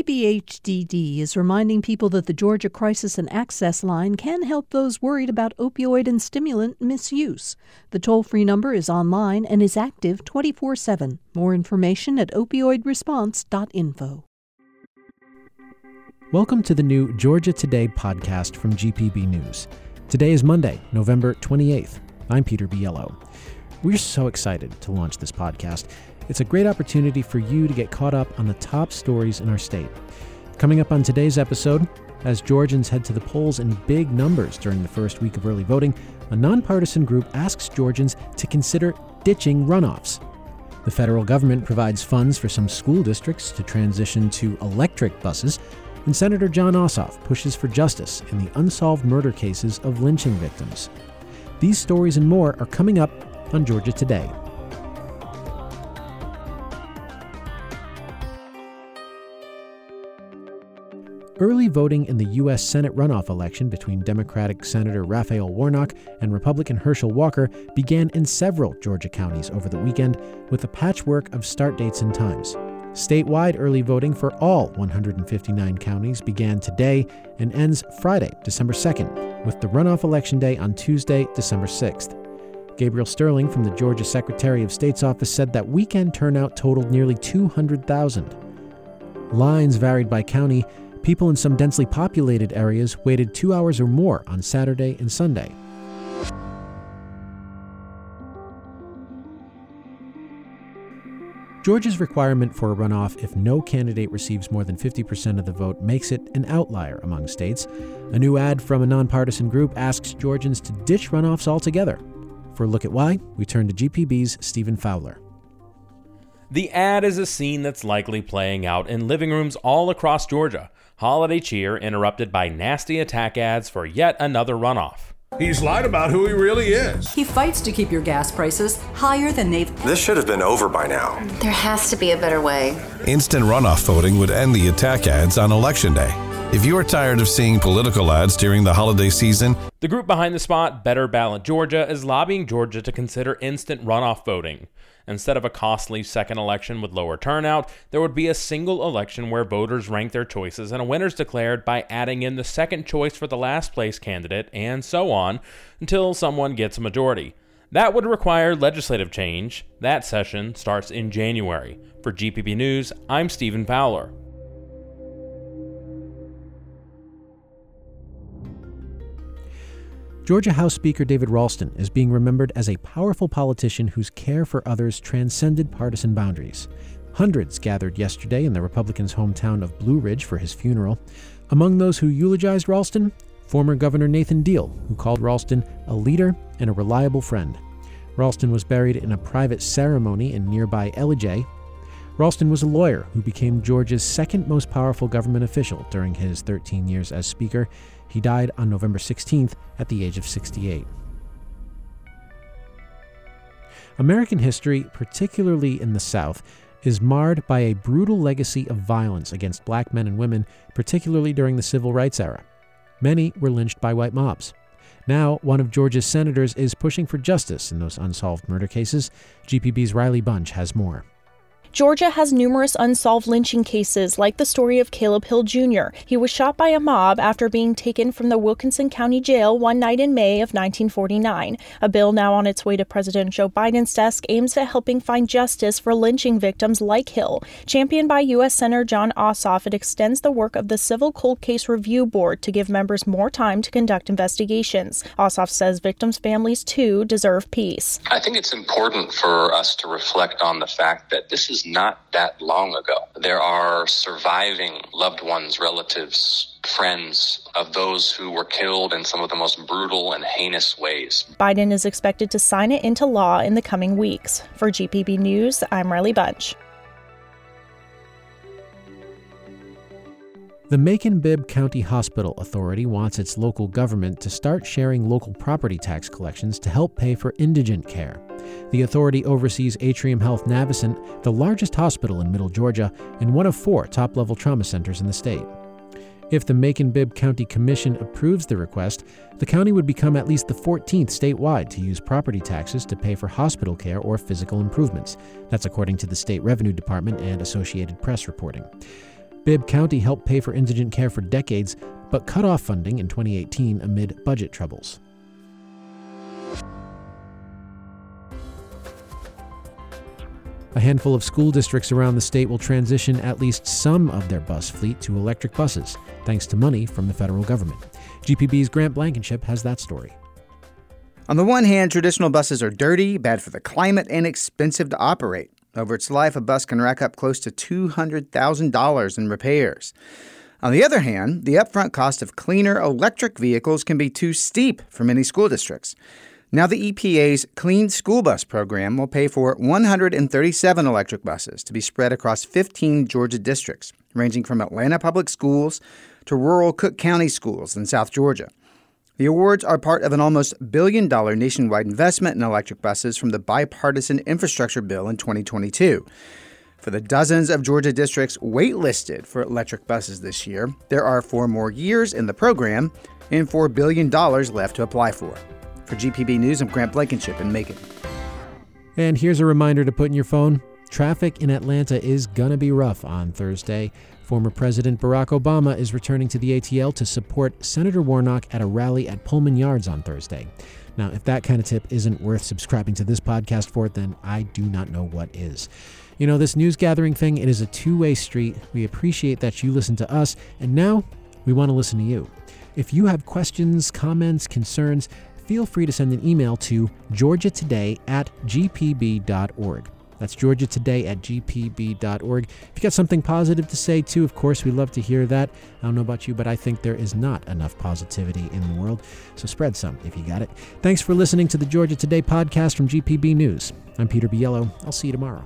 DBHDD is reminding people that the Georgia Crisis and Access Line can help those worried about opioid and stimulant misuse. The toll free number is online and is active 24 7. More information at opioidresponse.info. Welcome to the new Georgia Today podcast from GPB News. Today is Monday, November 28th. I'm Peter Biello. We're so excited to launch this podcast. It's a great opportunity for you to get caught up on the top stories in our state. Coming up on today's episode, as Georgians head to the polls in big numbers during the first week of early voting, a nonpartisan group asks Georgians to consider ditching runoffs. The federal government provides funds for some school districts to transition to electric buses, and Senator Jon Ossoff pushes for justice in the unsolved murder cases of lynching victims. These stories and more are coming up on Georgia Today. Early voting in the U.S. Senate runoff election between Democratic Senator Raphael Warnock and Republican Herschel Walker began in several Georgia counties over the weekend with a patchwork of start dates and times. Statewide early voting for all 159 counties began today and ends Friday, December 2nd, with the runoff election day on Tuesday, December 6th. Gabriel Sterling from the Georgia Secretary of State's office said that weekend turnout totaled nearly 200,000. Lines varied by county, People in some densely populated areas waited two hours or more on Saturday and Sunday. Georgia's requirement for a runoff if no candidate receives more than 50% of the vote makes it an outlier among states. A new ad from a nonpartisan group asks Georgians to ditch runoffs altogether. For a look at why, we turn to GPB's Stephen Fowler. The ad is a scene that's likely playing out in living rooms all across Georgia. Holiday cheer interrupted by nasty attack ads for yet another runoff. He's lied about who he really is. He fights to keep your gas prices higher than they've. This should have been over by now. There has to be a better way. Instant runoff voting would end the attack ads on Election Day. If you are tired of seeing political ads during the holiday season, the group behind the spot, Better Ballot Georgia, is lobbying Georgia to consider instant runoff voting. Instead of a costly second election with lower turnout, there would be a single election where voters rank their choices and a winner is declared by adding in the second choice for the last place candidate, and so on, until someone gets a majority. That would require legislative change. That session starts in January. For GPB News, I'm Stephen Fowler. Georgia House Speaker David Ralston is being remembered as a powerful politician whose care for others transcended partisan boundaries. Hundreds gathered yesterday in the Republicans' hometown of Blue Ridge for his funeral. Among those who eulogized Ralston, former Governor Nathan Deal, who called Ralston a leader and a reliable friend. Ralston was buried in a private ceremony in nearby Ellijay. Ralston was a lawyer who became Georgia's second most powerful government official during his 13 years as Speaker he died on November 16th at the age of 68. American history, particularly in the South, is marred by a brutal legacy of violence against black men and women, particularly during the civil rights era. Many were lynched by white mobs. Now, one of Georgia's senators is pushing for justice in those unsolved murder cases. GPB's Riley Bunch has more. Georgia has numerous unsolved lynching cases, like the story of Caleb Hill Jr. He was shot by a mob after being taken from the Wilkinson County Jail one night in May of 1949. A bill now on its way to President Joe Biden's desk aims at helping find justice for lynching victims like Hill. Championed by U.S. Senator Jon Ossoff, it extends the work of the Civil Cold Case Review Board to give members more time to conduct investigations. Ossoff says victims' families, too, deserve peace. I think it's important for us to reflect on the fact that this is is not that long ago. There are surviving loved ones, relatives, friends of those who were killed in some of the most brutal and heinous ways. Biden is expected to sign it into law in the coming weeks. For GPB News, I'm Riley Bunch. The Macon-Bibb County Hospital Authority wants its local government to start sharing local property tax collections to help pay for indigent care. The authority oversees Atrium Health Navicent, the largest hospital in Middle Georgia and one of four top level trauma centers in the state. If the Macon Bibb County Commission approves the request, the county would become at least the 14th statewide to use property taxes to pay for hospital care or physical improvements. That's according to the State Revenue Department and Associated Press reporting. Bibb County helped pay for indigent care for decades, but cut off funding in 2018 amid budget troubles. A handful of school districts around the state will transition at least some of their bus fleet to electric buses, thanks to money from the federal government. GPB's Grant Blankenship has that story. On the one hand, traditional buses are dirty, bad for the climate, and expensive to operate. Over its life, a bus can rack up close to $200,000 in repairs. On the other hand, the upfront cost of cleaner electric vehicles can be too steep for many school districts. Now, the EPA's Clean School Bus program will pay for 137 electric buses to be spread across 15 Georgia districts, ranging from Atlanta Public Schools to rural Cook County schools in South Georgia. The awards are part of an almost billion dollar nationwide investment in electric buses from the bipartisan infrastructure bill in 2022. For the dozens of Georgia districts waitlisted for electric buses this year, there are four more years in the program and $4 billion left to apply for. For GPB News, I'm Grant Blankenship in Macon. And here's a reminder to put in your phone traffic in Atlanta is to be rough on Thursday. Former President Barack Obama is returning to the ATL to support Senator Warnock at a rally at Pullman Yards on Thursday. Now, if that kind of tip isn't worth subscribing to this podcast for, then I do not know what is. You know, this news gathering thing, it is a two way street. We appreciate that you listen to us, and now we want to listen to you. If you have questions, comments, concerns, feel free to send an email to georgiatoday at gpb.org. That's georgiatoday at gpb.org. If you got something positive to say, too, of course, we love to hear that. I don't know about you, but I think there is not enough positivity in the world. So spread some if you got it. Thanks for listening to the Georgia Today podcast from GPB News. I'm Peter Biello. I'll see you tomorrow.